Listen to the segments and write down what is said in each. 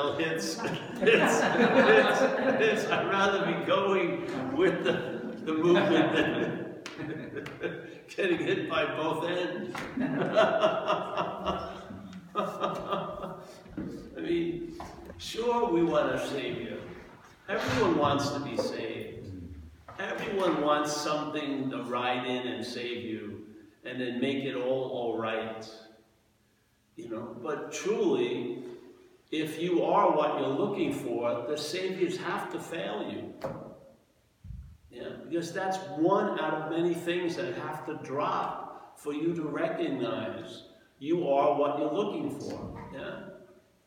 well, it's, it's, it's, it's, I'd rather be going with the, the movement than getting hit by both ends. I mean, sure, we want a Savior. Everyone wants to be saved. Everyone wants something to ride in and save you and then make it all all right. You know, but truly, if you are what you're looking for, the Saviors have to fail you. Yeah, because that's one out of many things that have to drop for you to recognize you are what you're looking for. Yeah?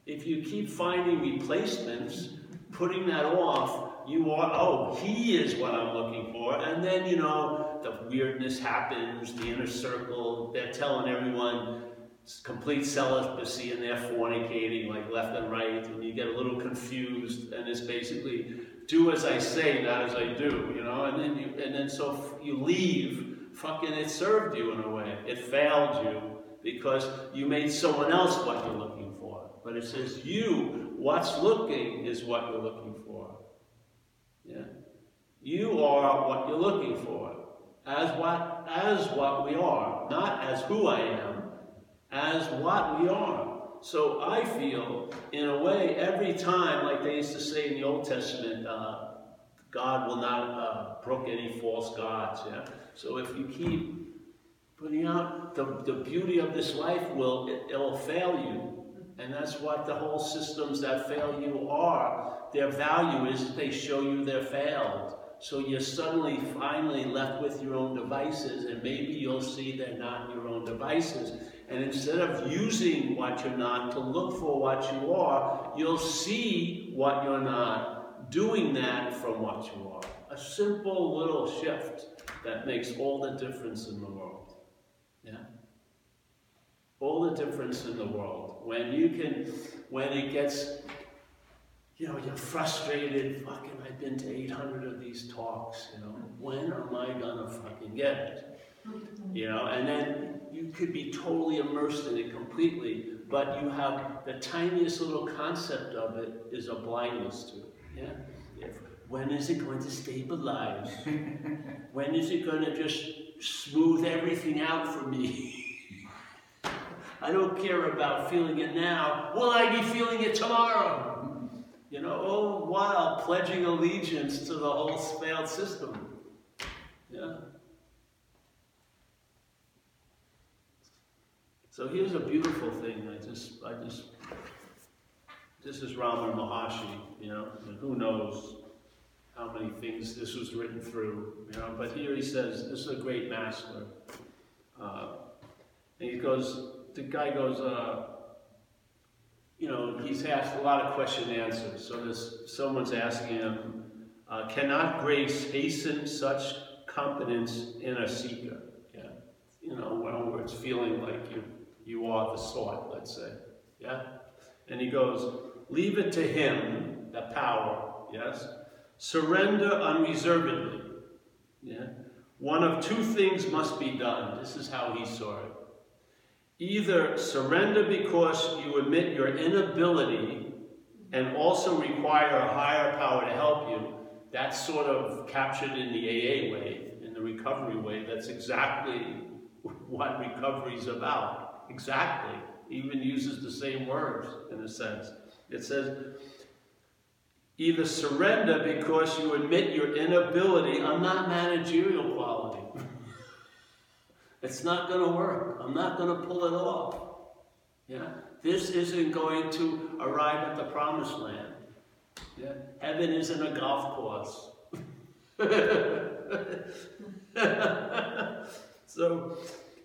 If you keep finding replacements, putting that off, you are, oh, he is what I'm looking for. And then, you know, the weirdness happens, the inner circle, they're telling everyone complete celibacy and they're fornicating like left and right, and you get a little confused, and it's basically do as I say, not as I do, you know, and then you, and then so you leave, fucking it served you in a way. It failed you because you made someone else what you're looking for. But it says you, what's looking is what you're looking for. Yeah. You are what you're looking for. As what as what we are, not as who I am, as what we are. So I feel, in a way, every time, like they used to say in the Old Testament, uh, God will not uh, brook any false gods. Yeah. So if you keep putting out the, the beauty of this life, will it, it'll fail you, and that's what the whole systems that fail you are. Their value is they show you they're failed. So you're suddenly, finally left with your own devices, and maybe you'll see they're not your own devices. And instead of using what you're not to look for what you are, you'll see what you're not, doing that from what you are. A simple little shift that makes all the difference in the world. Yeah? All the difference in the world. When you can, when it gets, you know, you're frustrated, fucking, I've been to 800 of these talks, you know, when am I gonna fucking get it? Mm-hmm. You know, and then you could be totally immersed in it completely, but you have the tiniest little concept of it is a blindness to it. Yeah? If, when is it going to stabilize? when is it going to just smooth everything out for me? I don't care about feeling it now. Will I be feeling it tomorrow? You know, all while pledging allegiance to the whole failed system. Yeah. So here's a beautiful thing. I just, I just, this is Ramana Maharshi, you know, and who knows how many things this was written through, you know, but here he says, this is a great master. Uh, and he goes, the guy goes, uh, you know, he's asked a lot of question and answers. So this, someone's asking him, uh, cannot grace hasten such competence in a seeker? Yeah. You know, well, it's feeling like you you are the sort, let's say. Yeah? And he goes, leave it to him, the power, yes? Surrender unreservedly. Yeah? One of two things must be done. This is how he saw it. Either surrender because you admit your inability and also require a higher power to help you. That's sort of captured in the AA way, in the recovery way. That's exactly what recovery is about. Exactly. Even uses the same words in a sense. It says, either surrender because you admit your inability. I'm not managerial quality. It's not going to work. I'm not going to pull it off. Yeah? This isn't going to arrive at the promised land. Yeah? Heaven isn't a golf course. so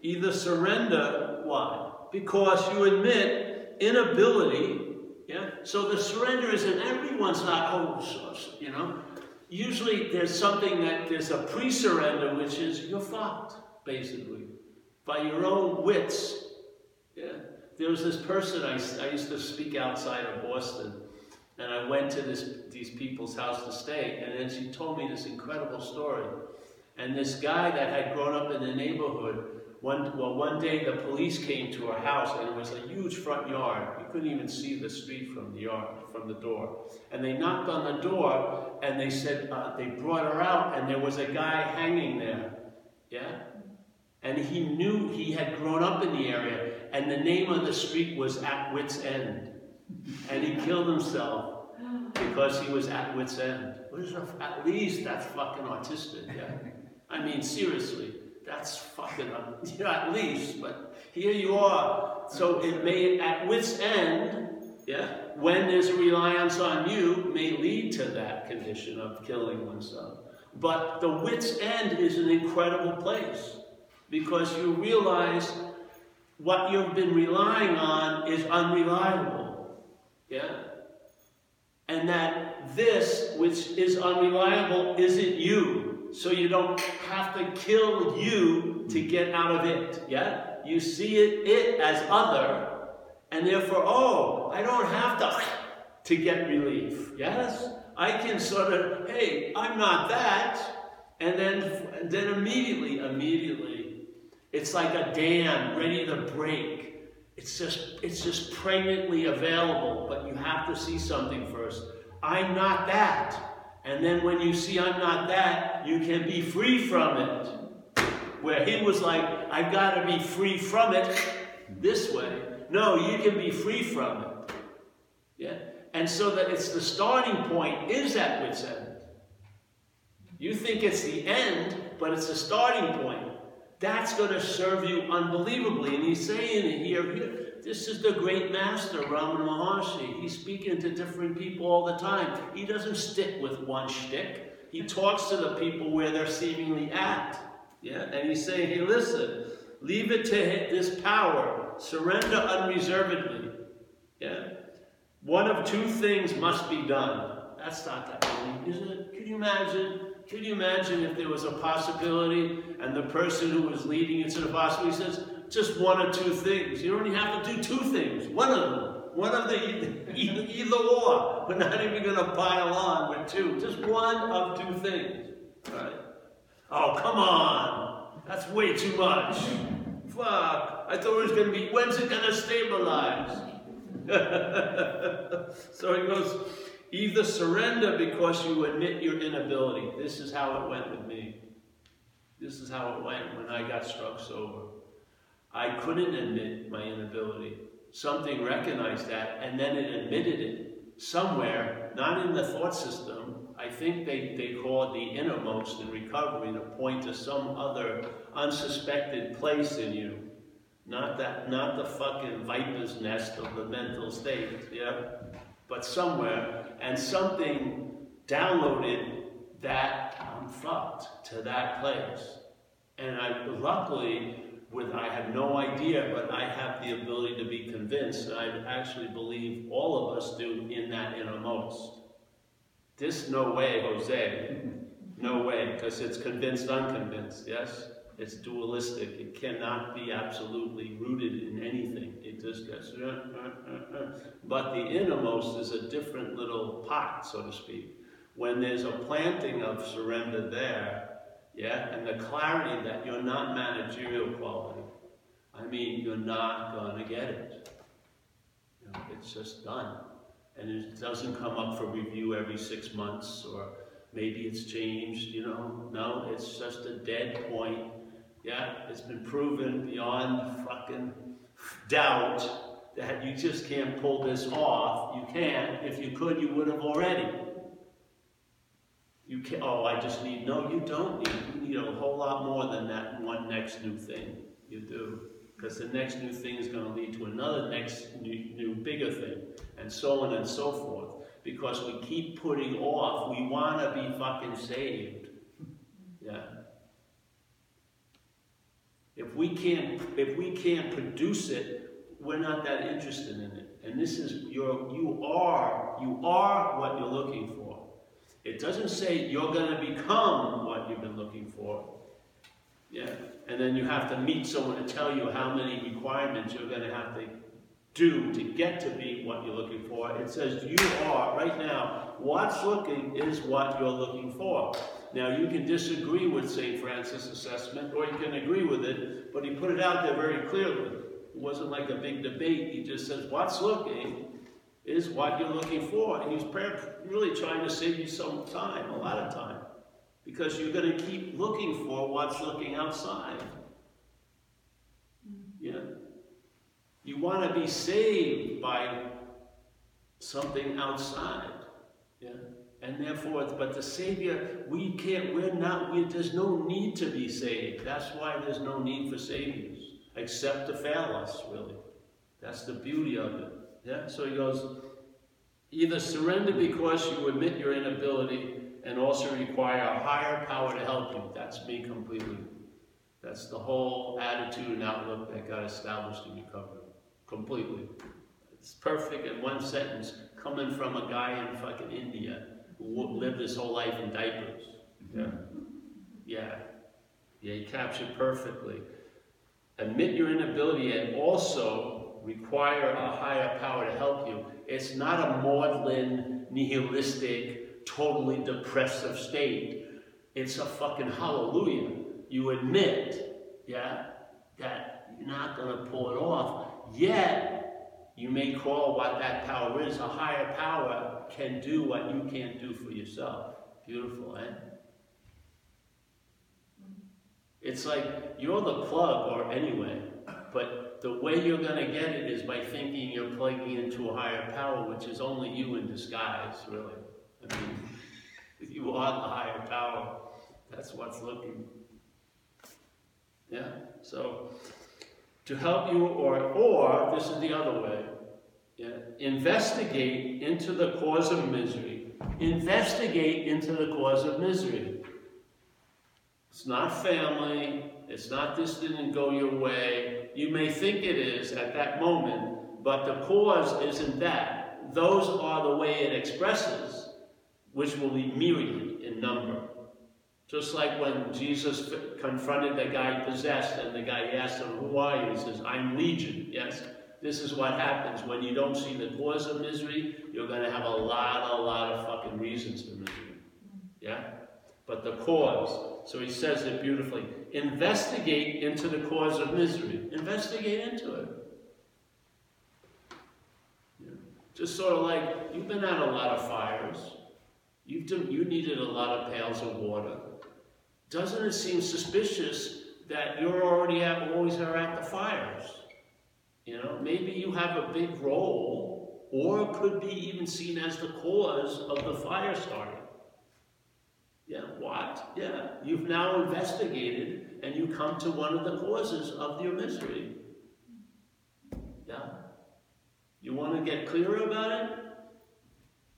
Either surrender, why? Because you admit inability, yeah? So the surrender isn't everyone's not, oh, you know? Usually there's something that, there's a pre-surrender, which is you're fucked, basically, by your own wits. Yeah? There was this person, I, I used to speak outside of Boston, and I went to this, these people's house to stay, and then she told me this incredible story. And this guy that had grown up in the neighborhood One, well, one day the police came to her house and it was a huge front yard. You couldn't even see the street from the yard, from the door. And they knocked on the door and they said, uh, they brought her out and there was a guy hanging there. Yeah? And he knew he had grown up in the area and the name of the street was At Wit's End. And he killed himself because he was at wit's end. At least that's fucking autistic, yeah? I mean, seriously, that's fucking, you know, at least, but here you are. So it may, at wit's end, yeah, when there's a reliance on you, may lead to that condition of killing oneself. But the wit's end is an incredible place because you realize what you've been relying on is unreliable. Yeah? and that this, which is unreliable, isn't you. So you don't have to kill you to get out of it. Yeah? You see it, it as other, and therefore, oh, I don't have to to get relief. Yes? I can sort of, hey, I'm not that. And then, and then immediately, immediately, it's like a dam ready to break. It's just, it's just pregnantly available, but you have to see something first. I'm not that. And then when you see I'm not that, you can be free from it. Where he was like, I've got to be free from it this way. No, you can be free from it. Yeah? And so that it's the starting point is at wit's end. You think it's the end, but it's the starting point. That's going to serve you unbelievably. And he's saying here, this is the great master, Ramana Maharshi. He's speaking to different people all the time. He doesn't stick with one shtick. He talks to the people where they're seemingly at. Yeah? And he's saying, hey, listen, leave it to this power. Surrender unreservedly. Yeah? One of two things must be done. That's not that easy, is it? Can you imagine? Can you imagine if there was a possibility and the person who was leading into the possibility says, just one or two things. You don't even have to do two things. One of them. One of the either, either or. We're not even going to pile on with two. Just one of two things. Right? Oh, come on. That's way too much. Fuck. I thought it was going to be, when's it going to stabilize? so he goes, Either surrender because you admit your inability. This is how it went with me. This is how it went when I got struck sober. I couldn't admit my inability. Something recognized that, and then it admitted it somewhere, not in the thought system. I think they, they call it the innermost in recovery to point to some other unsuspected place in you. Not that, not the fucking viper's nest of the mental state, yeah? But somewhere, and something downloaded that um, I'm fucked to that place. And I luckily, with I have no idea, but I have the ability to be convinced, and I actually believe all of us do in that innermost. This no way, Jose. No way, because it's convinced, unconvinced, yes? It's dualistic. It cannot be absolutely rooted in anything. It just gets. Uh, uh, uh, but the innermost is a different little pot, so to speak. When there's a planting of surrender there, yeah, and the clarity that you're not managerial quality. I mean, you're not to get it. You know, it's just done. And it doesn't come up for review every six months or maybe it's changed, you know. No, it's just a dead point yeah, it's been proven beyond fucking doubt that you just can't pull this off. You can't. If you could, you would have already. You can oh, I just need, no, you don't need, you need a whole lot more than that one next new thing. You do. Because the next new thing is going to lead to another next new, new bigger thing, and so on and so forth. Because we keep putting off, we want to be fucking saved. Yeah. If we can't, if we can't produce it, we're not that interested in it. And this is your, you are, you are what you're looking for. It doesn't say you're going to become what you've been looking for. Yeah. And then you have to meet someone to tell you how many requirements you're going to have to do to get to be what you're looking for. It says you are, right now, what's looking is what you're looking for. Now, you can disagree with St. Francis' assessment, or you can agree with it, but he put it out there very clearly. It wasn't like a big debate. He just says, what's looking is what you're looking for. And he's really trying to save you some time, a lot of time, because you're going to keep looking for what's looking outside. Mm-hmm. Yeah. You want to be saved by something outside. Yeah. And therefore, but the Savior, we can't, we're not, we, there's no need to be saved. That's why there's no need for Saviors, except to fail us, really. That's the beauty of it. Yeah, so he goes, either surrender because you admit your inability and also require a higher power to help you. That's me completely. That's the whole attitude and outlook that got established in recovery. Completely. It's perfect in one sentence, coming from a guy in fucking India who lived his whole life in diapers. Yeah. Yeah. Yeah, he captured perfectly. Admit your inability and also require a higher power to help you. It's not a maudlin, nihilistic, totally depressive state. It's a fucking hallelujah. You admit, yeah, that you're not going to pull it off. Yet, you may call what that power is a higher power can do what you can't do for yourself. Beautiful, eh? It's like you're the plug, or anyway, but the way you're going to get it is by thinking you're plugging into a higher power, which is only you in disguise, really. I mean, you are the higher power. That's what's looking. Yeah? So, to help you, or, or this is the other way, yeah. Investigate into the cause of misery. Investigate into the cause of misery. It's not family. It's not this didn't go your way. You may think it is at that moment, but the cause isn't that. Those are the way it expresses, which will be myriad in number. Just like when Jesus confronted the guy possessed, and the guy asked him, Who are you? He says, I'm Legion. Yes? this is what happens when you don't see the cause of misery. You're going to have a lot, a lot of fucking reasons for misery. Yeah? But the cause, so he says it beautifully investigate into the cause of misery. Investigate into it. Yeah. Just sort of like you've been at a lot of fires, you've done, you needed a lot of pails of water. Doesn't it seem suspicious that you're already at, always are at the fires? You know, maybe you have a big role, or could be even seen as the cause of the fire starting. Yeah, what? Yeah, you've now investigated and you come to one of the causes of your misery. Yeah. You want to get clearer about it?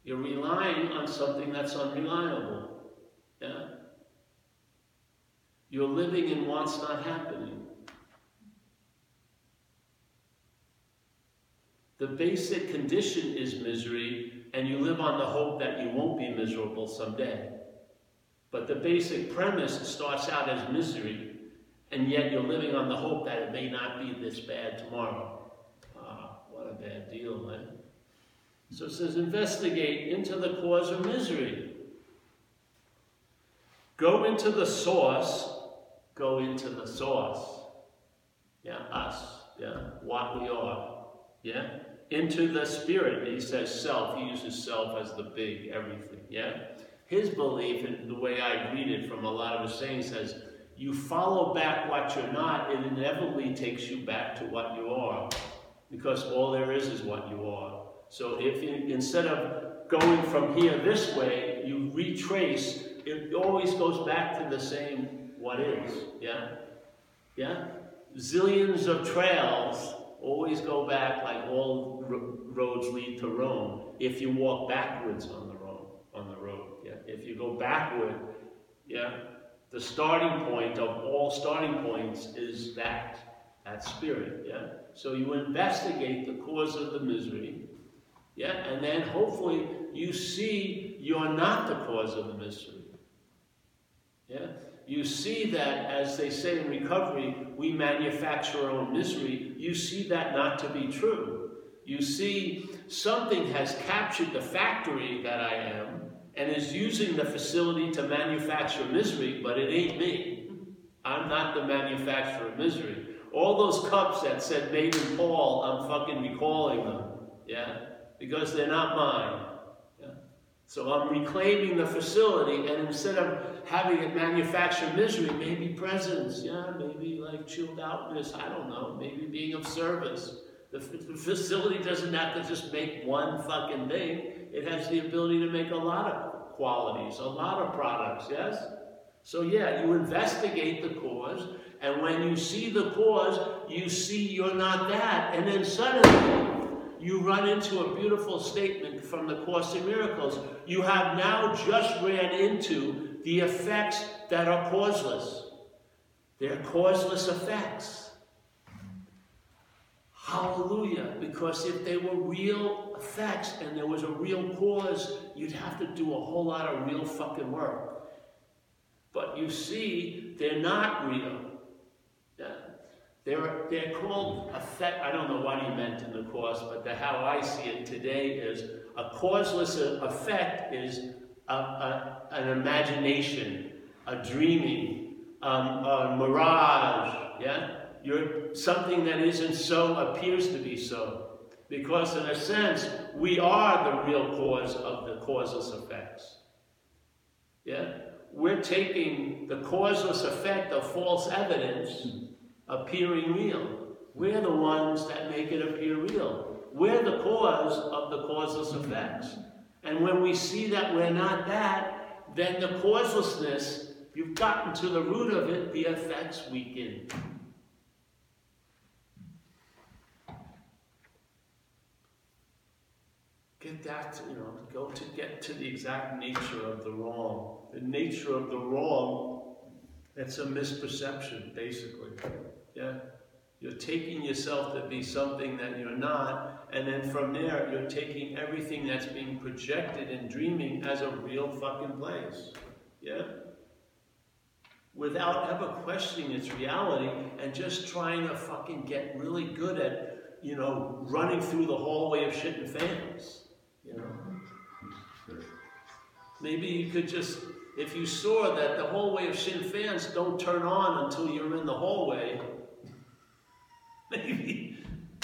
You're relying on something that's unreliable. Yeah. You're living in what's not happening. The basic condition is misery, and you live on the hope that you won't be miserable someday. But the basic premise starts out as misery, and yet you're living on the hope that it may not be this bad tomorrow. Ah, what a bad deal, man. So it says, investigate into the cause of misery. Go into the source, go into the source. Yeah, us. Yeah, what we are. Yeah? Into the spirit. He says self. He uses self as the big everything. Yeah? His belief, and the way I read it from a lot of his sayings, says, you follow back what you're not, it inevitably takes you back to what you are. Because all there is is what you are. So if you, instead of going from here this way, you retrace, it always goes back to the same what is. Yeah? Yeah? Zillions of trails always go back like all roads lead to Rome. If you walk backwards on the road, on the road, yeah. If you go backward, yeah, the starting point of all starting points is that, that spirit, yeah. So you investigate the cause of the misery, yeah, and then hopefully you see you're not the cause of the misery. Yeah? You see that, as they say in recovery, we manufacture our own misery. You see that not to be true. You see, something has captured the factory that I am and is using the facility to manufacture misery, but it ain't me. I'm not the manufacturer of misery. All those cups that said made in Paul, I'm fucking recalling them. Yeah? Because they're not mine. So I'm reclaiming the facility, and instead of having it manufacture misery, maybe presence, yeah, maybe like chilled outness, I don't know, maybe being of service. The, the facility doesn't have to just make one fucking thing. It has the ability to make a lot of qualities, a lot of products, yes? So yeah, you investigate the cause, and when you see the cause, you see you're not that, and then suddenly you run into a beautiful statement from the Course in Miracles. You have now just ran into the effects that are causeless. They're causeless effects. Hallelujah. Because if they were real effects and there was a real cause, you'd have to do a whole lot of real fucking work. But you see, they're not real. They're, they're called effect. I don't know what he meant in the course, but the, how I see it today is a causeless effect is a, a, an imagination, a dreaming, um, a mirage. Yeah, you're something that isn't so appears to be so. Because in a sense, we are the real cause of the causeless effects. Yeah? We're taking the causeless effect of false evidence appearing real. We're the ones that make it appear real. We're the cause of the causeless effects. And when we see that we're not that, then the causelessness, you've gotten to the root of it, the effects weaken. Get that, you know, go to get to the exact nature of the wrong. The nature of the wrong, it's a misperception, basically. Yeah? You're taking yourself to be something that you're not, and then from there, you're taking everything that's being projected and dreaming as a real fucking place. Yeah? Without ever questioning its reality and just trying to fucking get really good at, you know, running through the hallway of shit and fans. You know? Maybe you could just, if you saw that the hallway of shit and fans don't turn on until you're in the hallway, Maybe,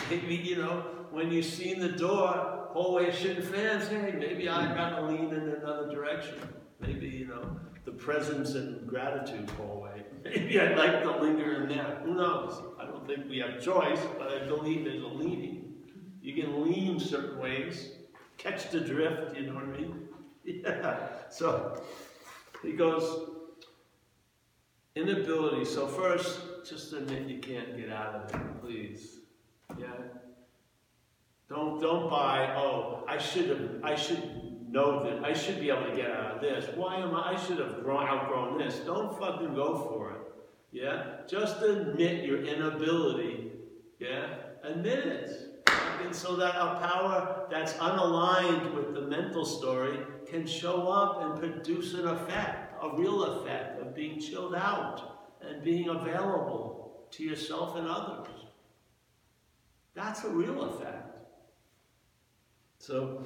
maybe, you know, when you've seen the door, hallway shitting fans, hey, maybe I mm-hmm. gotta lean in another direction. Maybe, you know, the presence and gratitude hallway. Maybe I'd like to linger in there. Who knows? I don't think we have choice, but I believe there's a leaning. You can lean certain ways, catch the drift, you know what I mean? Yeah. So he goes, inability. So first, just admit you can't get out of it, please. Yeah? Don't don't buy, oh, I should have I should know that I should be able to get out of this. Why am I I should have grown outgrown this. Don't fucking go for it. Yeah? Just admit your inability. Yeah? Admit it. And so that a power that's unaligned with the mental story can show up and produce an effect, a real effect of being chilled out and being available to yourself and others. That's a real effect. So,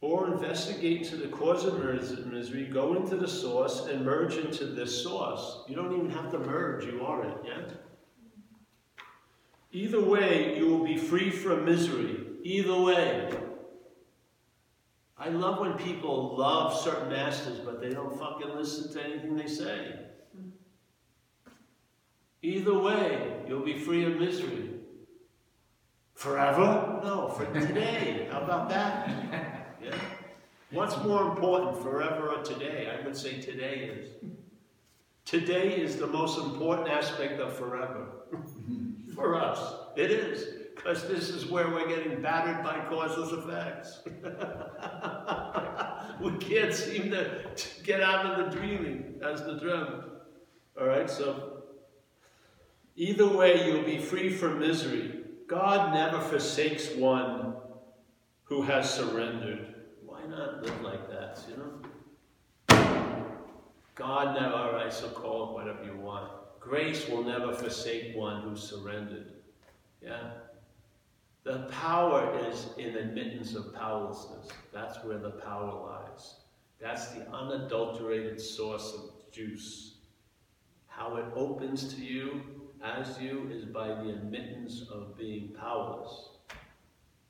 or investigate into the cause of misery, go into the source and merge into this source. You don't even have to merge, you are it, yeah? Either way, you will be free from misery. Either way. I love when people love certain masters, but they don't fucking listen to anything they say. Either way, you'll be free of misery. Forever? No, for today. How about that? Yeah. What's more important, forever or today? I would say today is. Today is the most important aspect of forever. for us. It is because this is where we're getting battered by causeless effects. we can't seem to, to, get out of the dreaming as the dreamt. All right, so either way, you'll be free from misery. God never forsakes one who has surrendered. Why not live like that, you know? God never, all right, so call it whatever you want. Grace will never forsake one who surrendered. Yeah? The power is in admittance of powerlessness. That's where the power lies. That's the unadulterated source of juice. How it opens to you, as you, is by the admittance of being powerless.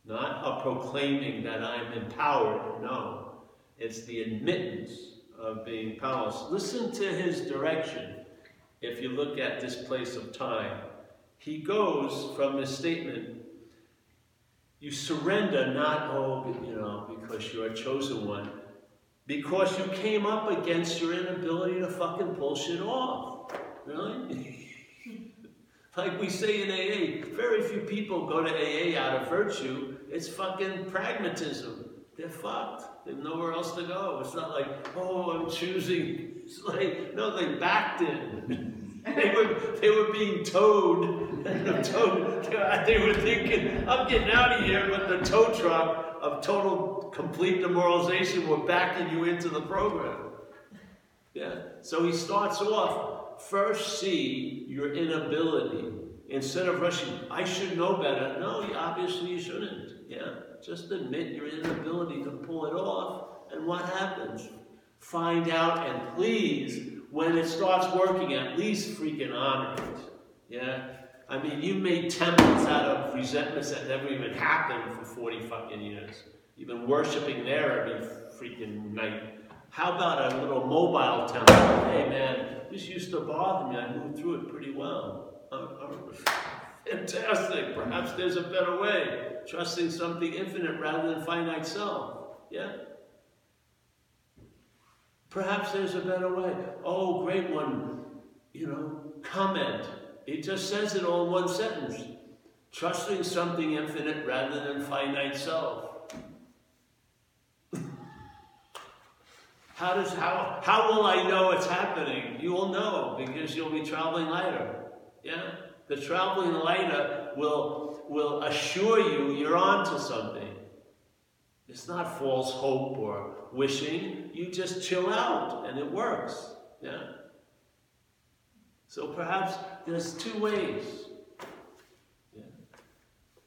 Not a proclaiming that I'm empowered, no. It's the admittance of being powerless. Listen to his direction if you look at this place of time. He goes from this statement, you surrender not, oh, you know, because you're a chosen one, because you came up against your inability to fucking pull shit off. Really? like we say in AA, very few people go to AA out of virtue. It's fucking pragmatism. They're fucked. They have nowhere else to go. It's not like, oh, I'm choosing. It's like, no, they backed in. they were they were being towed. towed. They were thinking, I'm getting out of here, but the tow truck of total complete demoralization were backing you into the program. Yeah. So he starts off, first see your inability. Instead of rushing, I should know better. No, obviously you shouldn't. Yeah. Just admit your inability to pull it off. And what happens? Find out and please, when it starts working, at least freaking honor it. Yeah? I mean, you made temples out of resentments that never even happened for 40 fucking years. You've been worshiping there every freaking night. How about a little mobile temple? Hey man, this used to bother me. I moved through it pretty well. Uh, fantastic. Perhaps there's a better way trusting something infinite rather than finite self. Yeah? Perhaps there's a better way. Oh, great one. You know, comment. It just says it all in one sentence. Trusting something infinite rather than finite self. how does how how will I know it's happening? You will know because you'll be traveling lighter. Yeah? The traveling lighter will will assure you you're on to something. It's not false hope or wishing. You just chill out and it works. Yeah? So perhaps there's two ways.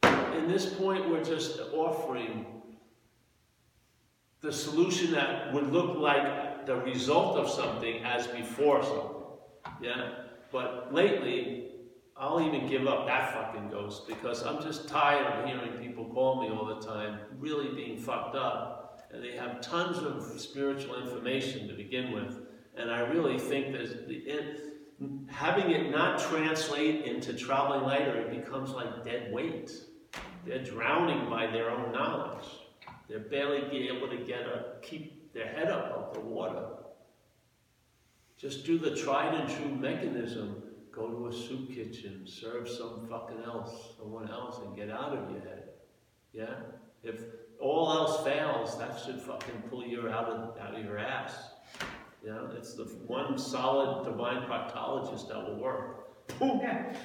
In this point, we're just offering the solution that would look like the result of something as before something. Yeah? But lately, I'll even give up that fucking ghost because I'm just tired of hearing people call me all the time, really being fucked up. And they have tons of spiritual information to begin with. And I really think that the, having it not translate into traveling later, it becomes like dead weight. They're drowning by their own knowledge. They're barely able to get a, keep their head up above the water. Just do the tried and true mechanism go to a soup kitchen, serve some fucking else, someone else, and get out of your head. Yeah? If all else fails, that should fucking pull you out of, out of your ass. You know, it's the one solid divine proctologist that will work.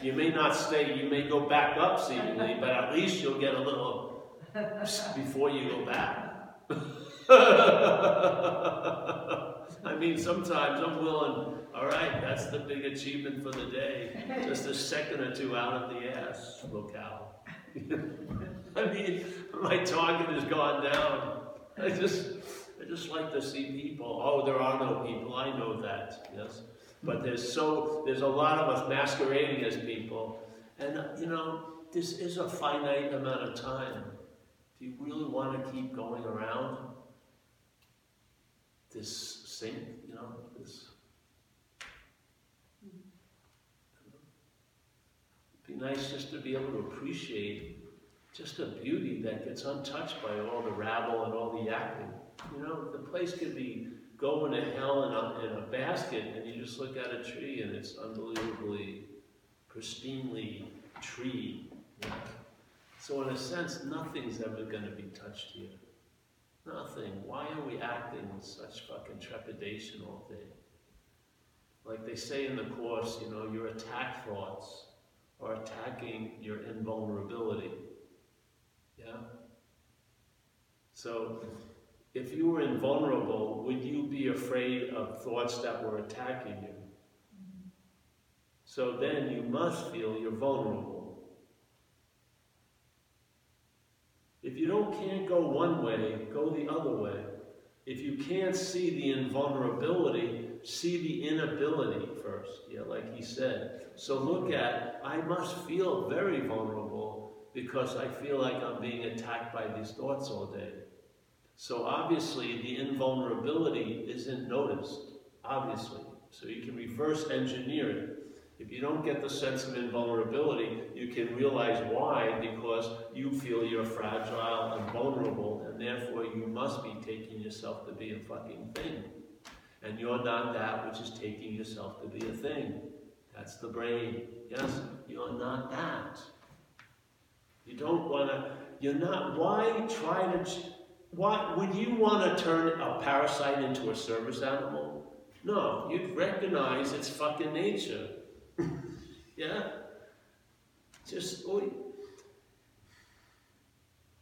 you may not stay, you may go back up seemingly, but at least you'll get a little before you go back. I mean, sometimes I'm willing, all right, that's the big achievement for the day. Just a second or two out of the ass locale. I mean, my target has gone down. I just, I just like to see people. Oh, there are no people. I know that. Yes, but there's so there's a lot of us masquerading as people, and you know this is a finite amount of time. Do you really want to keep going around this sink, you know, this. Be nice just to be able to appreciate just a beauty that gets untouched by all the rabble and all the yakking. You know, the place could be going to hell in a, in a basket, and you just look at a tree and it's unbelievably, pristinely tree. Know? So in a sense, nothing's ever going to be touched here. Nothing. Why are we acting with such fucking trepidation all day? Like they say in the Course, you know, your attack thoughts are attacking your invulnerability. Yeah? So, if you were invulnerable, would you be afraid of thoughts that were attacking you? So then you must feel you're vulnerable. If you don't can't go one way, go the other way. If you can't see the invulnerability, see the inability first. Yeah, like he said. So look at, I must feel very vulnerable because I feel like I'm being attacked by these thoughts all day. So obviously the invulnerability isn't noticed, obviously. So you can reverse engineer it. If you don't get the sense of invulnerability, you can realize why, because you feel you're fragile and vulnerable, and therefore you must be taking yourself to be a fucking thing. And you're not that which is taking yourself to be a thing. That's the brain. Yes, you're not that. You don't want to, you're not, why try to, why, would you want to turn a parasite into a service animal? No, you'd recognize its fucking nature. yeah? Just, oh,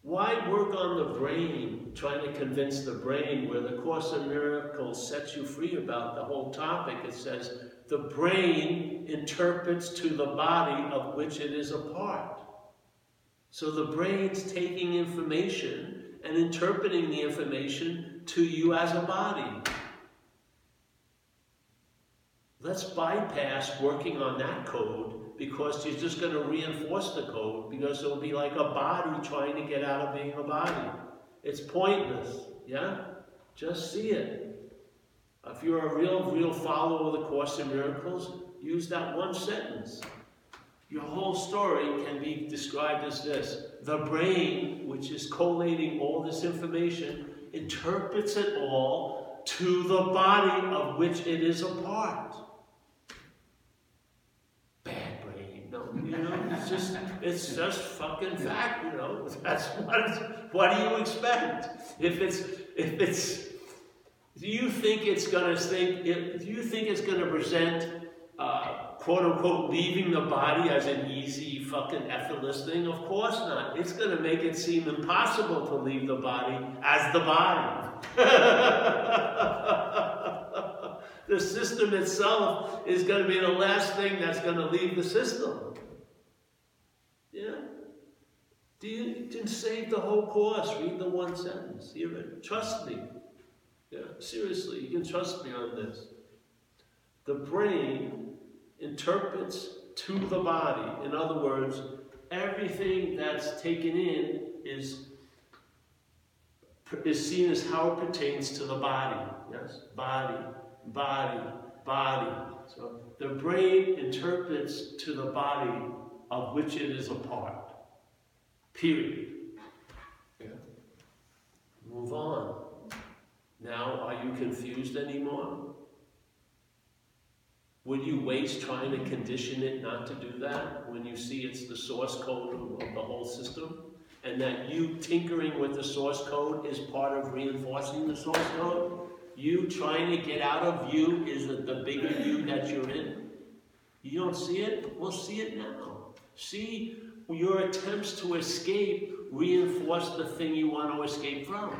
why work on the brain, trying to convince the brain where the Course in Miracles sets you free about the whole topic? It says, the brain interprets to the body of which it is a part. So the brain's taking information and interpreting the information to you as a body. Let's bypass working on that code because you're just going to reinforce the code because it'll be like a body trying to get out of being a body. It's pointless, yeah? Just see it. If you're a real, real follower of the Course in Miracles, use that one sentence. Your whole story can be described as this. The brain, which is collating all this information, interprets it all to the body of which it is a part. Bad brain, no, you know, it's just, it's just fucking fact, you know. That's what, what do you expect? If it's, if it's, do you think it's going to think? Do you think it's going to present, uh, quote unquote, leaving the body as an easy, fucking effortless thing? Of course not. It's going to make it seem impossible to leave the body as the body. the system itself is going to be the last thing that's going to leave the system. Yeah. Do you can save the whole course? Read the one sentence. Hear it. Trust me. Yeah, seriously, you can trust me on this. The brain interprets to the body. In other words, everything that's taken in is, is seen as how it pertains to the body. Yes? Body, body, body. So the brain interprets to the body of which it is a part. Period. Yeah. Move on. Now, are you confused anymore? Would you waste trying to condition it not to do that when you see it's the source code of the whole system? And that you tinkering with the source code is part of reinforcing the source code? You trying to get out of you is the bigger you that you're in? You don't see it? Well, see it now. See your attempts to escape reinforce the thing you want to escape from.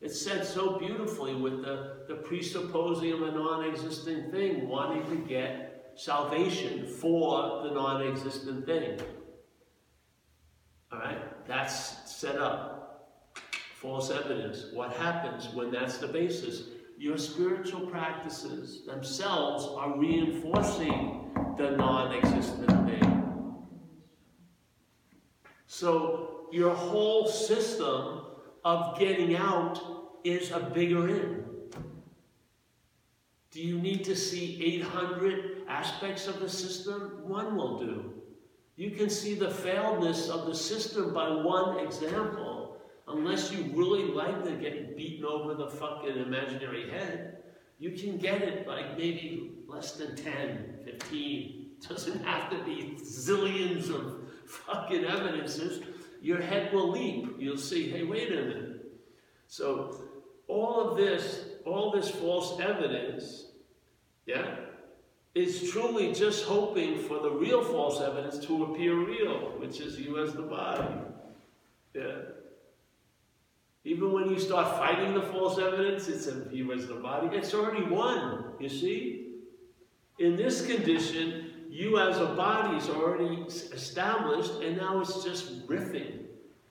It's said so beautifully with the, the presupposing of a non-existent thing, wanting to get salvation for the non-existent thing. All right? That's set up. False evidence. What happens when that's the basis? Your spiritual practices themselves are reinforcing the non-existent thing. So your whole system of getting out is a bigger in. Do you need to see 800 aspects of the system? One will do. You can see the failedness of the system by one example, unless you really like to get beaten over the fucking imaginary head. You can get it like maybe less than 10, 15. Doesn't have to be zillions of fucking evidences your head will leap. You'll see, hey, wait a minute. So all of this, all this false evidence, yeah, is truly just hoping for the real false evidence to appear real, which is you as the body. Yeah. Even when you start fighting the false evidence, it's you as the body. It's already won, you see? In this condition, you as a body is already established, and now it's just riffing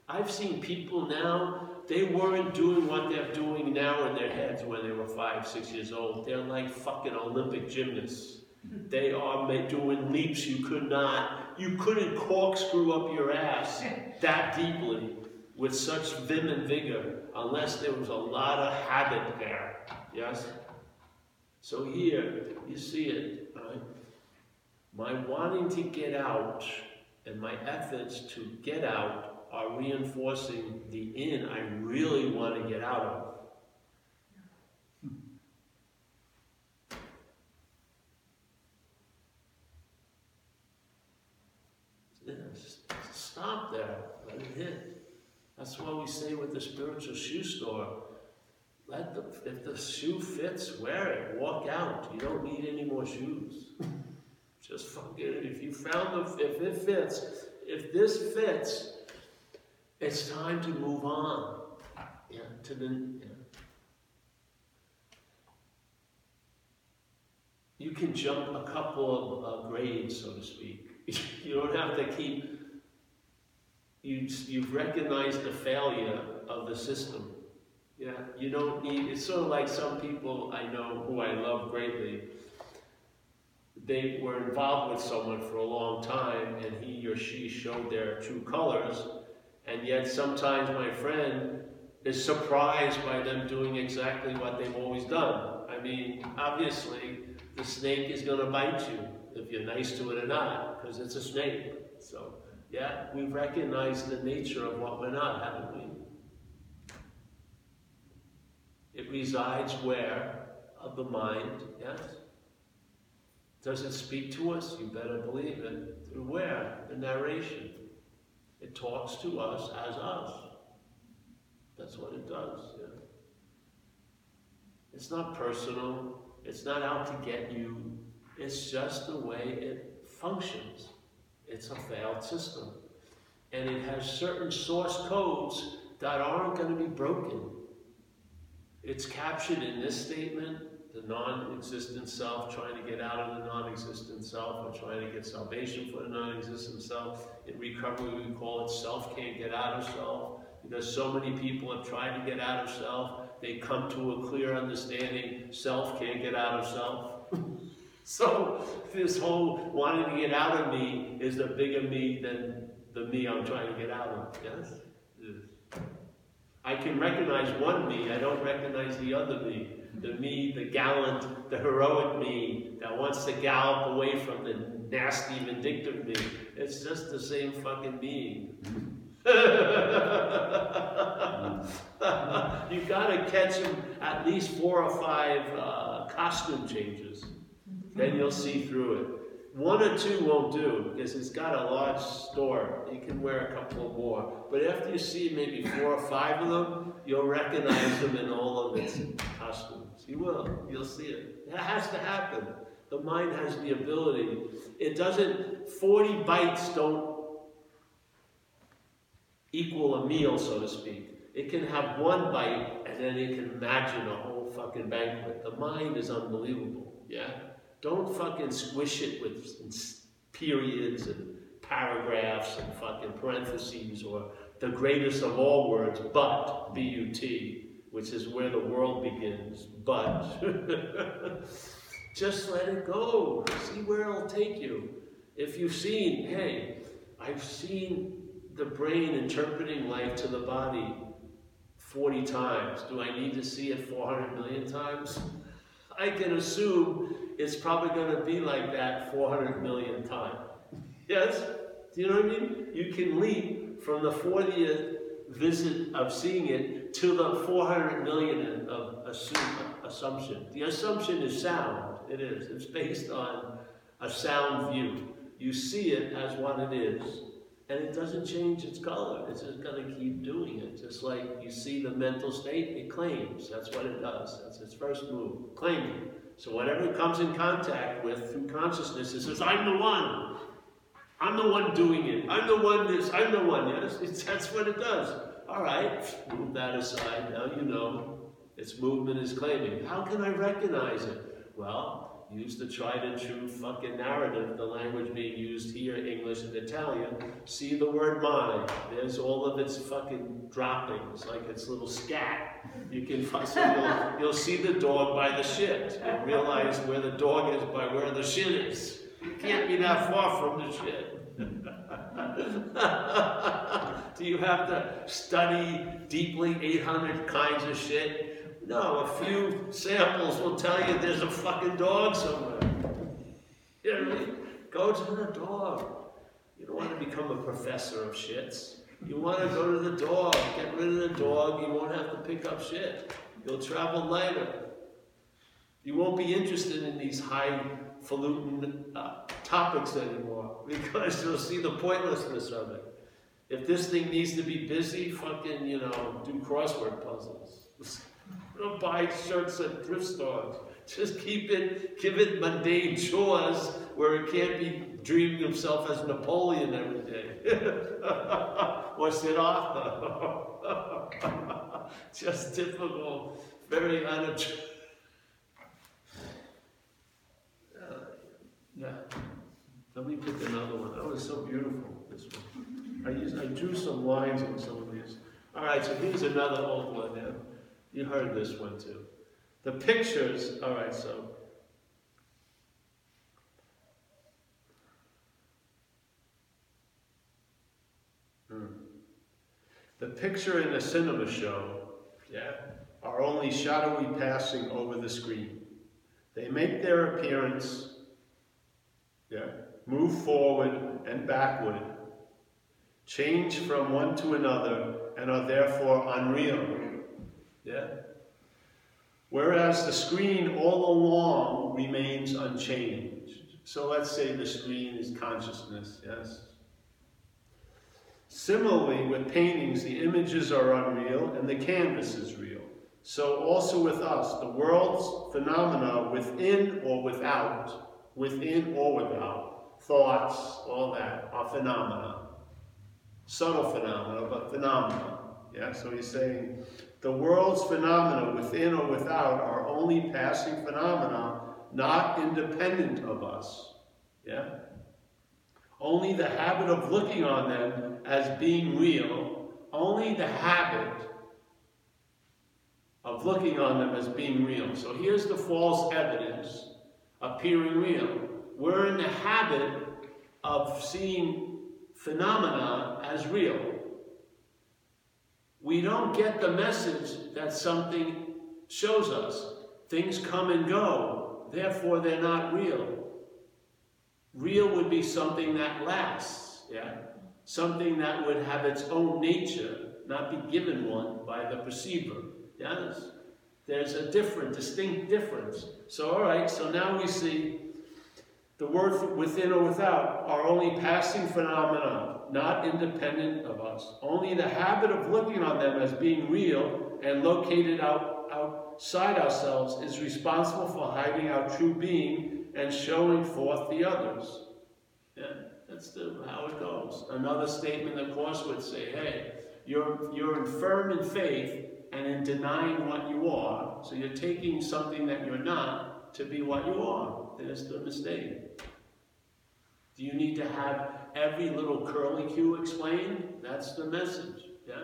I've seen people now, they weren't doing what they're doing now in their heads when they were five, six years old. They're like fucking Olympic gymnasts. They are doing leaps you could not, you couldn't corkscrew up your ass that deeply with such vim and vigor unless there was a lot of habit there. Yes? So here, you see it. My wanting to get out and my efforts to get out are reinforcing the in I really want to get out of. Stop there. Let it hit. That's why we say with the spiritual shoe store, let the, if the shoe fits, wear it. Walk out. You don't need any more shoes. Just fucking, if you found the, if it fits, if this fits, it's time to move on. Yeah, to the, yeah. You can jump a couple of uh, grades, so to speak. you don't have to keep, you, you've recognized the failure of the system. Yeah, you don't need, it's sort of like some people I know who I love greatly they were involved with someone for a long time and he or she showed their true colors. And yet sometimes my friend is surprised by them doing exactly what they've always done. I mean, obviously, the snake is going to bite you if you're nice to it or not, because it's a snake. So, yeah, we recognize the nature of what we're not, haven't we? It resides where? Of the mind, yes? Does it speak to us? You better believe it. Through where? The narration. It talks to us as us. That's what it does. Yeah. It's not personal. It's not out to get you. It's just the way it functions. It's a failed system. And it has certain source codes that aren't going to be broken. It's captured in this statement, the non-existent self, trying to get out of the non-existent self, or trying to get salvation for the non-existent self. In recovery, we call it self can't get out of self, because so many people have tried to get out of self, they come to a clear understanding, self can't get out of self. so this whole wanting to get out of me is a bigger me than the me I'm trying to get out of, yes? I can recognize one me, I don't recognize the other me the me, the gallant, the heroic me that wants to gallop away from the nasty, vindictive me. It's just the same fucking being. you gotta catch him at least four or five uh, costume changes. Then you'll see through it. One or two won't do because it's got a large store. You can wear a couple more. But after you see maybe four or five of them, you'll recognize them in all of its costumes. You will. You'll see it. It has to happen. The mind has the ability. It doesn't, 40 bites don't equal a meal, so to speak. It can have one bite and then it can imagine a whole fucking banquet. The mind is unbelievable. Yeah? Don't fucking squish it with periods and paragraphs and fucking parentheses or the greatest of all words, but, B-U-T, which is where the world begins, but. Just let it go. See where it'll take you. If you've seen, hey, I've seen the brain interpreting life to the body 40 times. Do I need to see it 400 million times? I can assume it's probably going to be like that 400 million times. Yes? Do you know what I mean? You can leap from the 40th visit of seeing it to the 400 million of assumption. The assumption is sound. It is. It's based on a sound view. You see it as what it is, and it doesn't change its color. It's just going to keep doing it. Just like you see the mental state, it claims. That's what it does. That's its first move, claiming. So whatever it comes in contact with through consciousness, it says, I'm the one. I'm the one doing it. I'm the one this, I'm the one. Yes, it's, that's what it does. All right, move that aside. Now you know its movement is claiming. How can I recognize it? Well, Use the tried and true fucking narrative, the language being used here, English and Italian. See the word my. There's all of its fucking droppings, like its little scat. You can so you'll, you'll see the dog by the shit and realize where the dog is by where the shit is. You can't be that far from the shit. Do you have to study deeply 800 kinds of shit? No, a few samples will tell you there's a fucking dog somewhere. You know what I mean? Go to the dog. You don't want to become a professor of shits. You want to go to the dog. Get rid of the dog. You won't have to pick up shit. You'll travel lighter. You won't be interested in these highfalutin uh, topics anymore because you'll see the pointlessness of it. If this thing needs to be busy, fucking, you know, do crossword puzzles. Don't buy shirts at thrift stores. Just keep it, give it mundane chores where it can't be dreaming himself as Napoleon every day. or Siddhartha. Just typical, very unattractive. Uh, yeah. Let me pick another one. That was so beautiful, this one. I, used, I drew some lines on some of these. All right, so here's another old one now. You heard this one too. The pictures, all right, so. Hmm. The picture in a cinema show, yeah, are only shadowy passing over the screen. They make their appearance, yeah, move forward and backward, change from one to another, and are therefore unreal. Yeah? Whereas the screen all along remains unchanged. So let's say the screen is consciousness, yes? Similarly, with paintings, the images are unreal and the canvas is real. So also with us, the world's phenomena within or without, within or without, thoughts, all that, are phenomena. Subtle phenomena, but phenomena. Yeah, so he's saying the world's phenomena, within or without, are only passing phenomena, not independent of us. Yeah? Only the habit of looking on them as being real, only the habit of looking on them as being real. So here's the false evidence appearing real. We're in the habit of seeing phenomena as real we don't get the message that something shows us. Things come and go, therefore they're not real. Real would be something that lasts, yeah? Something that would have its own nature, not be given one by the perceiver. Yes? There's a different, distinct difference. So, all right, so now we see the word within or without are only passing phenomena not independent of us. Only the habit of looking on them as being real and located out, outside ourselves is responsible for hiding our true being and showing forth the others. Yeah, that's the, how it goes. Another statement the Course would say, hey, you're, you're infirm in faith and in denying what you are, so you're taking something that you're not to be what you are. There's the mistake. Do you need to have every little curlicue explained? That's the message. Yeah?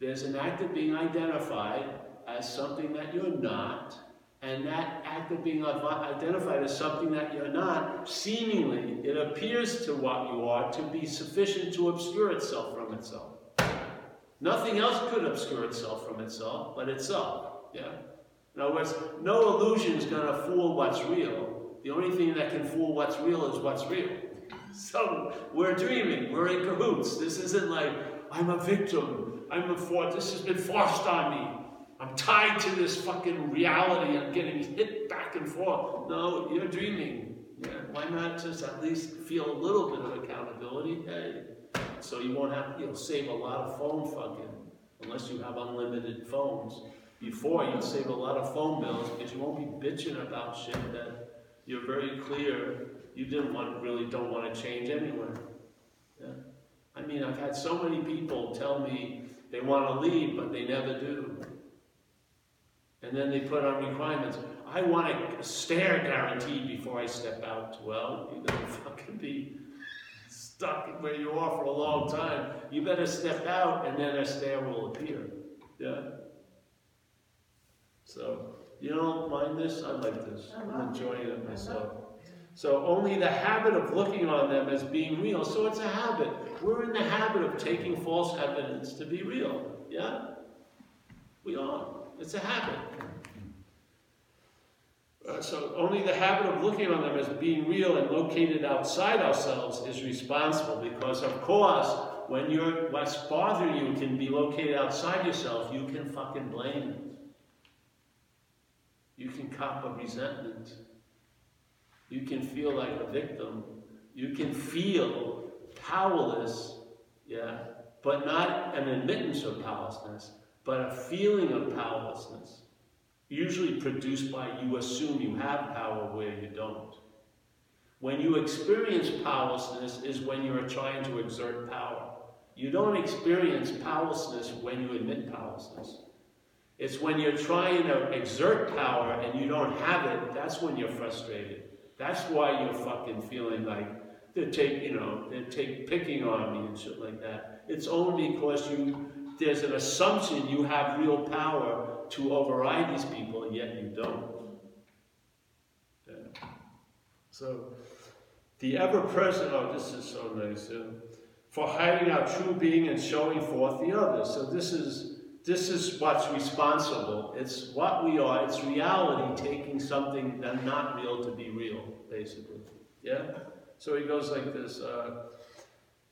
There's an act of being identified as something that you're not, and that act of being identified as something that you're not, seemingly, it appears to what you are to be sufficient to obscure itself from itself. Nothing else could obscure itself from itself but itself. Yeah? In other words, no illusion is going to fool what's real. The only thing that can fool what's real is what's real. So we're dreaming, we're in cahoots. This isn't like, I'm a victim, I'm a for this has been forced on me. I'm tied to this fucking reality, I'm getting hit back and forth. No, you're dreaming. Yeah, why not just at least feel a little bit of accountability? Hey, so you won't have, you'll save a lot of phone fucking, unless you have unlimited phones. Before, you'd save a lot of phone bills because you won't be bitching about shit that you're very clear you didn't want, really don't want to change anywhere. Yeah? I mean, I've had so many people tell me they want to leave, but they never do. And then they put on requirements. I want a stair guaranteed before I step out. Well, you're gonna fucking be stuck where you are for a long time. You better step out and then a stair will appear. Yeah? So, you don't mind this? I like this. I'm enjoying it myself. So only the habit of looking on them as being real. So it's a habit. We're in the habit of taking false evidence to be real. Yeah? We are. It's a habit. Uh, so only the habit of looking on them as being real and located outside ourselves is responsible because of course when you're what's bothering you can be located outside yourself, you can fucking blame it. You can cop a resentment. You can feel like a victim. You can feel powerless, yeah, but not an admittance of powerlessness, but a feeling of powerlessness usually produced by you assume you have power where you don't. When you experience powerlessness is when you're trying to exert power. You don't experience powerlessness when you admit powerlessness. It's when you're trying to exert power and you don't have it, that's when you're frustrated. That's why you're fucking feeling like they're take, you know, they're take picking on me and shit like that. It's only because you there's an assumption you have real power to override these people, and yet you don't. Yeah. So, the ever present, oh, this is so nice, yeah. for hiding our true being and showing forth the other. So, this is. This is what's responsible. It's what we are. It's reality taking something that's not real to be real, basically. Yeah? So he goes like this. Uh,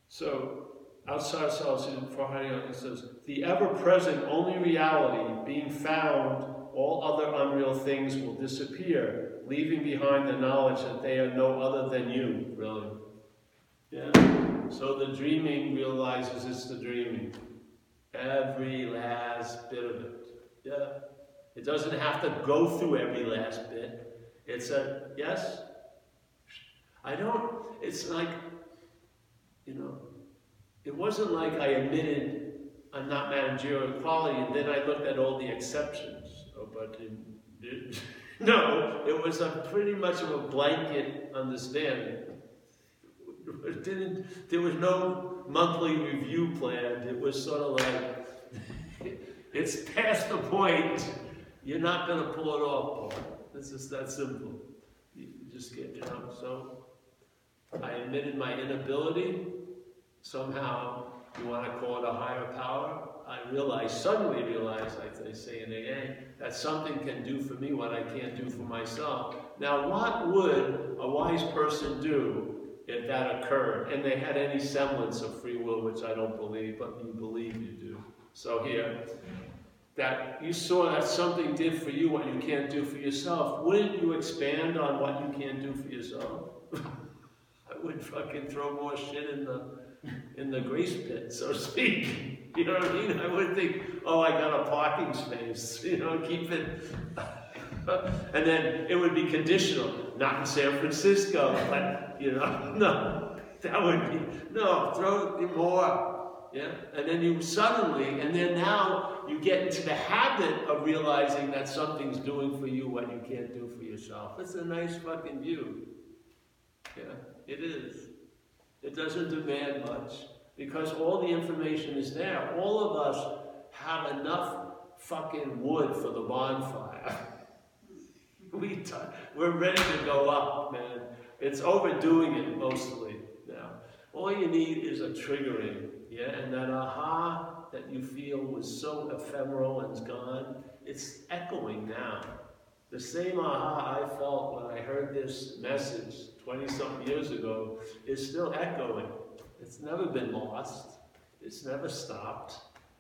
so outside ourselves for out, it says, the ever-present only reality being found, all other unreal things will disappear, leaving behind the knowledge that they are no other than you, really. Yeah? So the dreaming realizes it's the dreaming. Every last bit of it. Yeah? It doesn't have to go through every last bit. It's a, yes? I don't, it's like, you know, it wasn't like I admitted I'm not managerial quality and then I looked at all the exceptions. Oh, but it, no, it was a pretty much of a blanket understanding. It didn't, there was no monthly review planned. It was sort of like, it's past the point. You're not going to pull it off, Paul. It's just that simple. You just get, know, so I admitted my inability somehow you want to call it a higher power. I realize, suddenly realized, like they say in AA, that something can do for me what I can't do for myself. Now, what would a wise person do if that occurred and they had any semblance of free will, which I don't believe, but you believe you do? So here, that you saw that something did for you what you can't do for yourself. Wouldn't you expand on what you can't do for yourself? I would fucking throw more shit in the in the grease pit, so to speak. You know what I mean? I would think, oh, I got a parking space, you know, keep it. and then it would be conditional, not in San Francisco, but, you know, no, that would be, no, throw more. Yeah? And then you suddenly, and then now you get into the habit of realizing that something's doing for you what you can't do for yourself. It's a nice fucking view. Yeah, it is. It doesn't demand much because all the information is there. All of us have enough fucking wood for the bonfire. we t- we're ready to go up, man. It's overdoing it mostly now. All you need is a triggering, yeah, and that aha that you feel was so ephemeral and gone, it's echoing now. The same aha I felt when I heard this message 20 something years ago is still echoing. It's never been lost, it's never stopped.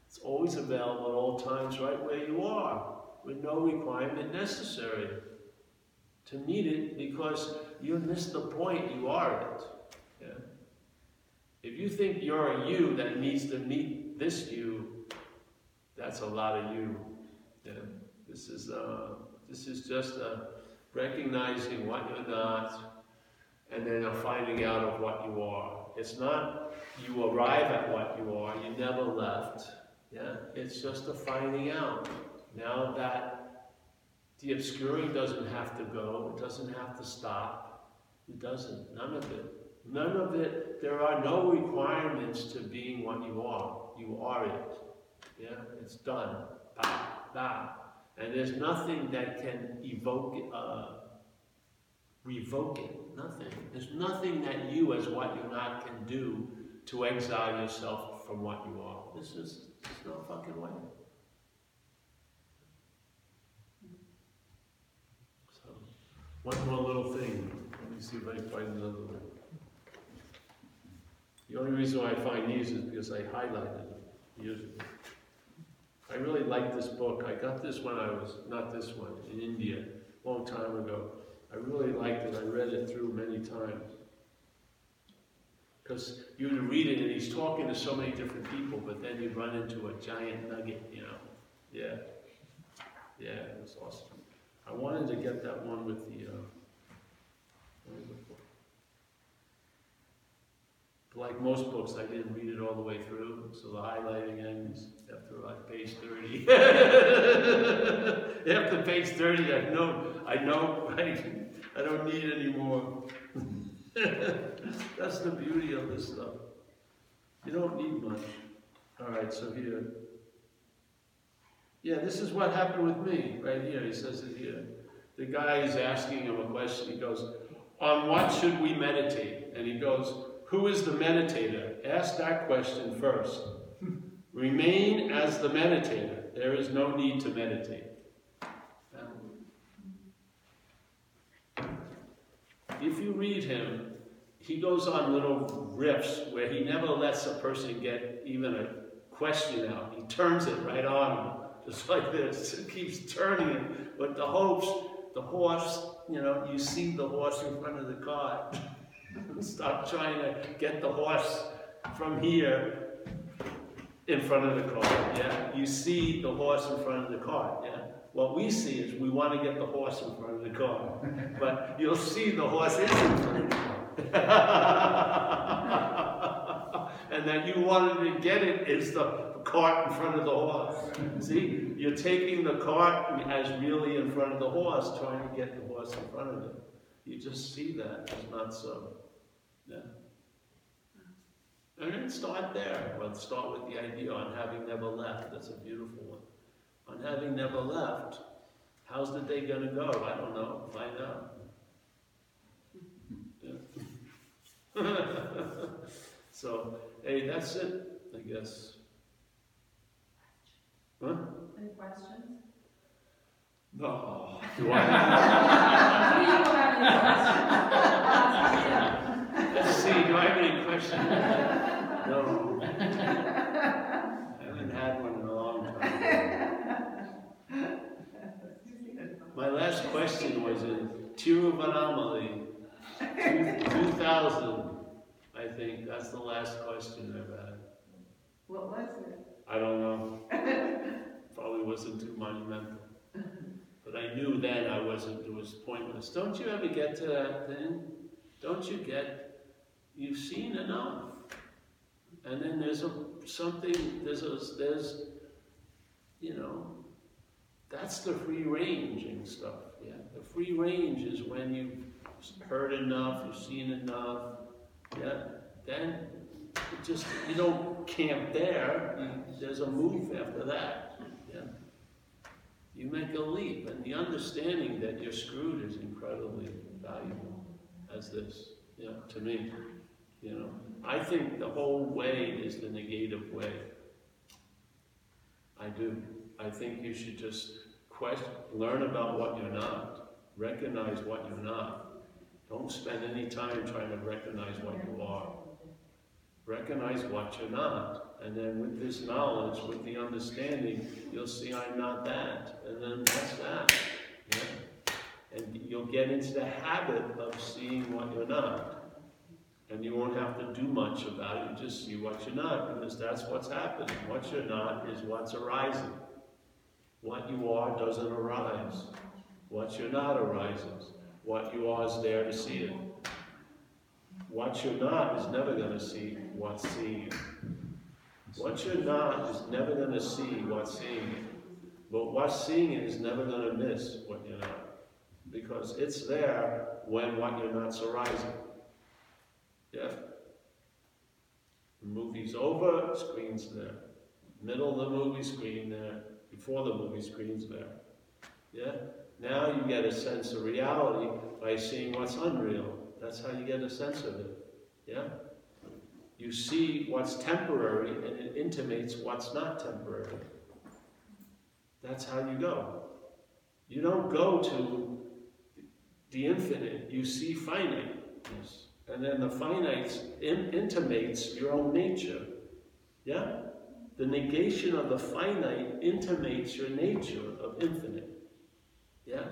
It's always available at all times, right where you are, with no requirement necessary to meet it because you miss the point, you are it. Yeah? If you think you're a you that needs to meet this you, that's a lot of you. Yeah? This is uh, this is just a recognizing what you're not, and then a finding out of what you are. It's not you arrive at what you are, you never left. Yeah? It's just a finding out. Now that The obscuring doesn't have to go, it doesn't have to stop. It doesn't, none of it. None of it, there are no requirements to being what you are. You are it. Yeah, it's done. Bah, bah. And there's nothing that can evoke, uh, revoke it. Nothing. There's nothing that you, as what you're not, can do to exile yourself from what you are. This is, there's no fucking way. So, one more little thing. See if I find another one. The only reason why I find these is because I highlighted them. I really like this book. I got this when I was, not this one, in India, a long time ago. I really liked it. I read it through many times. Because you read it and he's talking to so many different people, but then you run into a giant nugget, you know. Yeah. Yeah, it was awesome. I wanted to get that one with the, uh, what is it called? Like most books, I didn't read it all the way through, so the highlighting ends after like page 30. after page 30, I know, I know, I, I don't need any more. That's the beauty of this stuff. You don't need much. All right, so here. Yeah, this is what happened with me, right here. He says it here. The guy is asking him a question. He goes, On what should we meditate? And he goes, Who is the meditator? Ask that question first. Remain as the meditator. There is no need to meditate. If you read him, he goes on little riffs where he never lets a person get even a question out. He turns it right on just like this. It keeps turning it. But the hopes, the horse, you know, you see the horse in front of the car. Stop trying to get the horse from here in front of the car. Yeah, you see the horse in front of the car. Yeah. What we see is we want to get the horse in front of the car, but you'll see the horse is in front of the car. and that you wanted to get it is the cart in front of the horse. See, you're taking the cart as really in front of the horse, trying to get the horse in front of it. You just see that as not so. Yeah. And then start there. Well, start with the idea on having never left. That's a beautiful one. On having never left, how's the day going to go? I don't know. Find out. Yeah. so, hey, that's it, I guess. Huh? Any questions? No. Do I? Do you have any questions? Let's see. Do I have any questions? No. I haven't had one in a long time. My last question was in Tiruvannamalai, two- 2000, I think. That's the last question I've had. What was it? I don't know. Probably wasn't too monumental. But I knew then I wasn't, it was pointless. Don't you ever get to that thing? Don't you get, you've seen enough. And then there's a, something, there's a, there's, you know, that's the free ranging stuff, yeah. The free range is when you've heard enough, you've seen enough, yeah. Then just, you don't camp there, there's a move after that, yeah. You make a leap, and the understanding that you're screwed is incredibly valuable as this, yeah, to me, you know. I think the whole way is the negative way. I do. I think you should just learn about what you're not, recognize what you're not. Don't spend any time trying to recognize what you are. Recognize what you're not. And then with this knowledge, with the understanding, you'll see I'm not that. And then what's that? Yeah. And you'll get into the habit of seeing what you're not. And you won't have to do much about it. You just see what you're not, because that's what's happening. What you're not is what's arising. What you are doesn't arise. What you're not arises. What you are is there to see it. What you're not is never going to see what's seeing it. What you're not is never going to see what's seeing it. But what's seeing is never gonna miss what you're not. Because it's there when what you're not's arising. Yeah? The movie's over, screen's there. Middle of the movie, screen there. Before the movie, screen's there. Yeah? Now you get a sense of reality by seeing what's unreal. That's how you get a sense of it. Yeah? You see what's temporary and it intimates what's not temporary. That's how you go. You don't go to the infinite, you see finiteness. And then the finite in, intimates your own nature. Yeah? The negation of the finite intimates your nature of infinite. Yeah?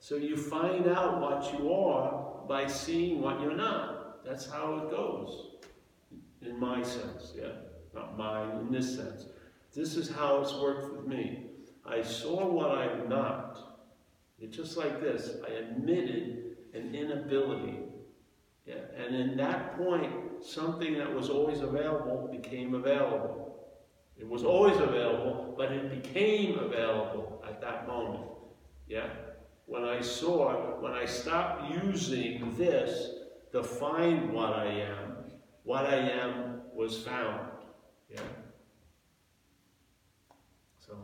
So you find out what you are by seeing what you're not. That's how it goes. In my sense, yeah? Not mine, in this sense. This is how it's worked with me. I saw what I'm not. It's just like this. I admitted an inability. Yeah? And in that point, something that was always available became available. It was always available, but it became available at that moment. Yeah? When I saw, when I stopped using this to find what I am, what I am was found. Yeah? So,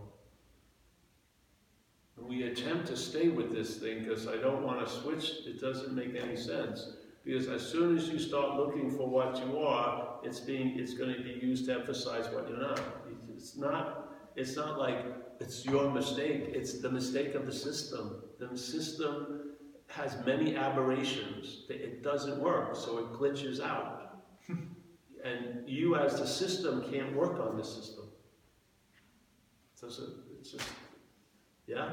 we attempt to stay with this thing because I don't want to switch, it doesn't make any sense. Because as soon as you start looking for what you are, it's being, it's going to be used to emphasize what you're not. It's not, it's not like it's your mistake, it's the mistake of the system. The system has many aberrations. It doesn't work, so it glitches out. And you as the system can't work on the system. It's just, it's just yeah?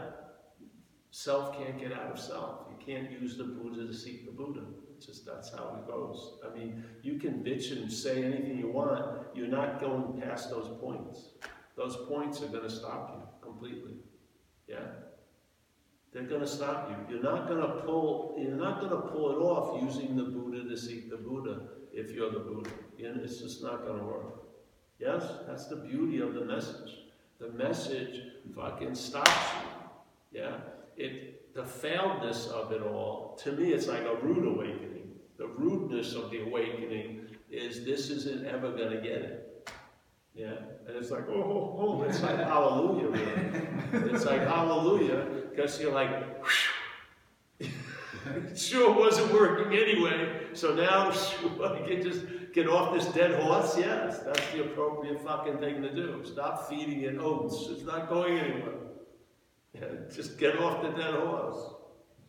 Self can't get out of self. You can't use the Buddha to seek the Buddha. It's just that's how it goes. I mean, you can bitch and say anything you want. You're not going past those points. Those points are going to stop you completely. Yeah? They're going to stop you. You're not going to pull. You're not going to pull it off using the Buddha to seek the Buddha if you're the Buddha. Know, it's just not going to work. Yes, that's the beauty of the message. The message fucking stops you. Yeah, it the failedness of it all. To me, it's like a rude awakening. The rudeness of the awakening is this isn't ever going to get it. Yeah, and it's like, oh, oh, oh, it's like hallelujah. Really. It's like hallelujah because you're like, it sure wasn't working anyway. So now I can just get off this dead horse. Yes, that's the appropriate fucking thing to do. Stop feeding it oats. It's not going anywhere. Yeah, just get off the dead horse.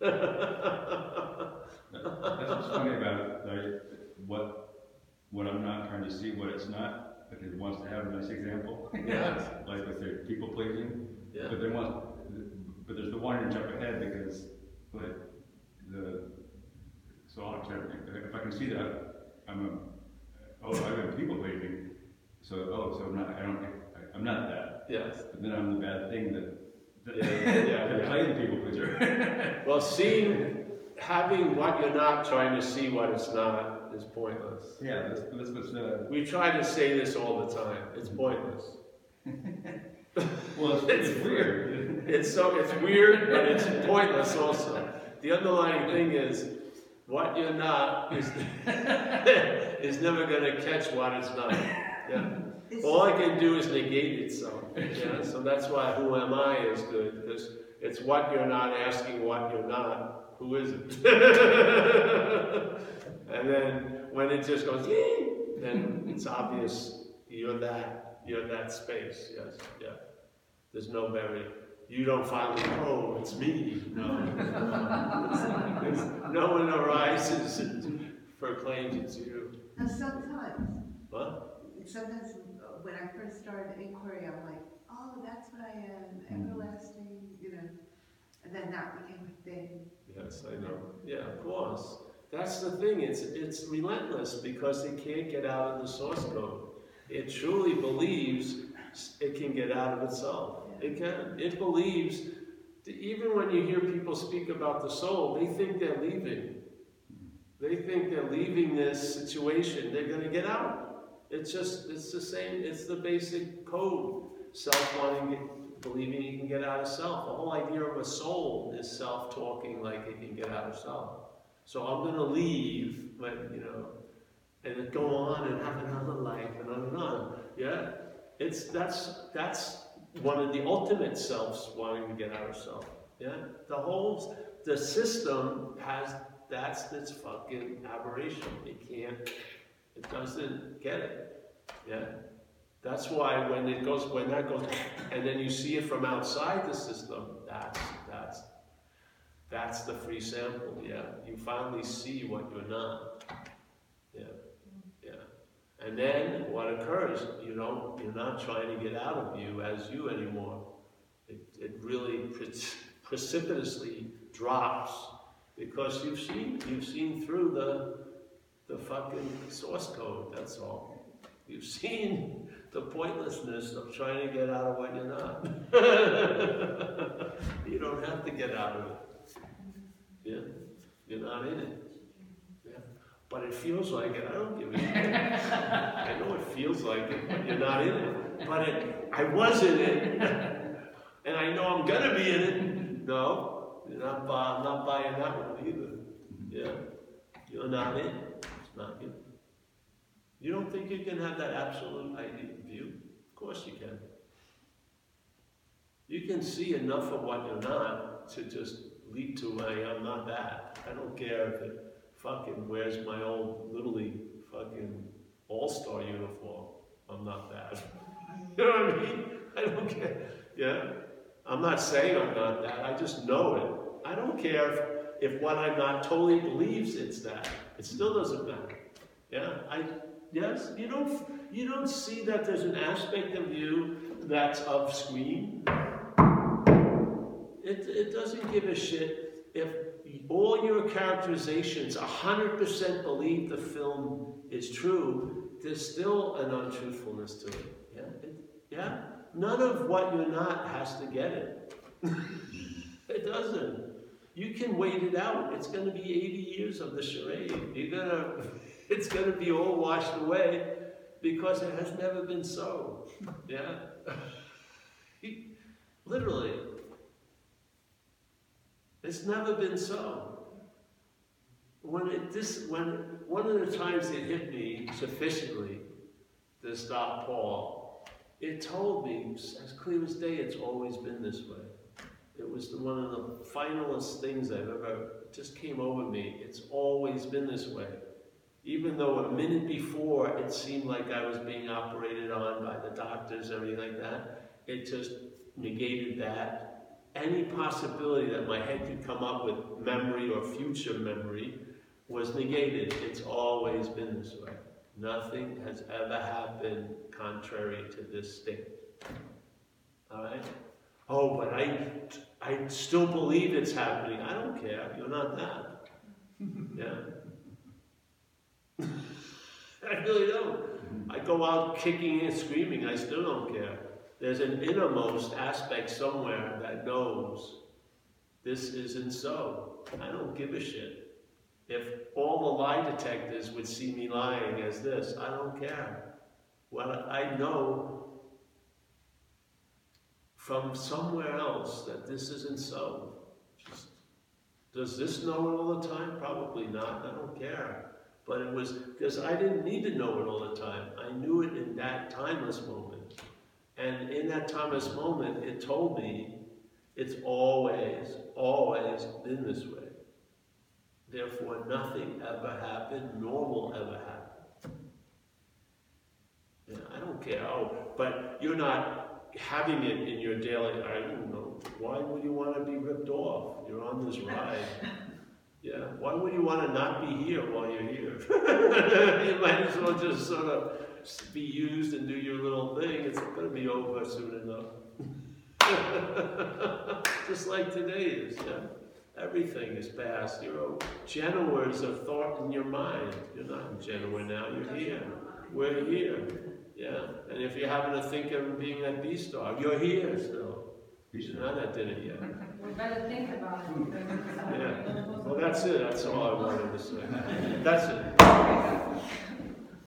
That's what's funny about like, what what I'm not trying to see what it's not because it wants to have a nice example. Yeah. like with their people pleasing. Yeah. But they want but there's the wanting to jump ahead because like the so I'll accept if I can see that I'm a oh I've been people pleasing so oh so I'm not I don't I, I'm not that Yes. but then I'm the bad thing that that, Yeah, yeah, that yeah. I am the people pleaser. Well, seeing, having what you're not, trying to see what it's not, is pointless. yeah, that's, that's what's uh, We try to say this all the time. It's pointless. well it's, it's weird. It's so it's weird, but it's pointless also. The underlying thing is what you're not is is never going to catch what it's not. Yeah. All I can do is negate itself. Yeah. So that's why who am I is good because it's what you're not asking what you're not. Who is it? and then when it just goes, then it's obvious you're that. You're that space. Yes. Yeah. There's no very. You don't finally, oh, it's me. No. There's- no one arises and proclaims it's you. And sometimes, What? sometimes uh, when I first started inquiry, I'm like, oh, that's what I am, Mm. everlasting, you know. And then that became a thing. Yes, I know. Yeah, of course. That's the thing. It's it's relentless because it can't get out of the source code. It truly believes it can get out of itself. It can. It believes. Even when you hear people speak about the soul, they think they're leaving. They think they're leaving this situation. They're going to get out. It's just. It's the same. It's the basic code. self wanting, believing he can get out of self. The whole idea of a soul is self talking like it can get out of self. So I'm gonna leave, but you know, and go on and have another life and on and on. Yeah, it's that's that's one of the ultimate selves wanting to get out of self. Yeah, the whole the system has that's its fucking aberration. It can't, it doesn't get it. Yeah, that's why when it goes when that goes, and then you see it from outside the system. That's that's that's the free sample. Yeah, you finally see what you're not. And then what occurs? You don't. You're not trying to get out of you as you anymore. It it really pre- precipitously drops because you've seen you've seen through the the fucking source code. That's all. You've seen the pointlessness of trying to get out of what you're not. you don't have to get out of it. Yeah, you're not in it. But it feels like it. I don't give a shit. I know it feels like it, but you're not in it. But it, I was in it, and I know I'm gonna be in it. No, you're not. buy- I'm not buying that one either. Yeah, you're not in. It's not you. You don't think you can have that absolute idea view? Of course you can. You can see enough of what you're not to just lead to a I'm not that. I don't care if it fucking wears my old Little League fucking All-Star uniform. I'm not that. you know what I mean? I don't care. Yeah? I'm not saying I'm not that. I just know it. I don't care if, if what I'm not totally believes it's that. It still doesn't matter. Yeah? I yes? You don't you don't see that there's an aspect of you that's of screen? It, it doesn't give a shit if all your characterizations 100% believe the film is true, there's still an untruthfulness to it. Yeah? It- yeah? None of what you're not has to get it. it doesn't. You can wait it out. It's going to be 80 years of the charade. You're gonna, it's going to be all washed away because it has never been so. Yeah? Literally. It's never been so. When it this when one of the times it hit me sufficiently to stop Paul, it told me as clear as day it's always been this way. It was the, one of the finalist things I've ever just came over me. It's always been this way. Even though a minute before it seemed like I was being operated on by the doctors, everything like that, it just negated that. Any possibility that my head could come up with memory or future memory was negated. It's always been this way. Nothing has ever happened contrary to this state. All right? Oh, but I, I still believe it's happening. I don't care. You're not that. Yeah. I really don't. I go out kicking and screaming. I still don't care. There's an innermost aspect somewhere that knows this isn't so. I don't give a shit. If all the lie detectors would see me lying as this, I don't care. Well, I know from somewhere else that this isn't so. Just, does this know it all the time? Probably not. I don't care. But it was because I didn't need to know it all the time. I knew it in that timeless moment. And in that timeless moment, it told me it's always, always been this way. Therefore, nothing ever happened, nor will ever happen. Yeah, I don't care. Oh, but you're not having it in your daily. I don't know. Why would you want to be ripped off? You're on this ride. Yeah. Why would you want to not be here while you're here? you might as well just sort of be used and do your little thing. It's going to be over soon enough. just like today is. Yeah. Everything is past. You're Genoas of thought in your mind. You're not in Genoa now. You're here. We're here. Yeah. And if you're having to think of being at B Star, you're here still. You're not at dinner yet. We better think about it. Yeah. Well, that's it. That's all I wanted to say. That's it.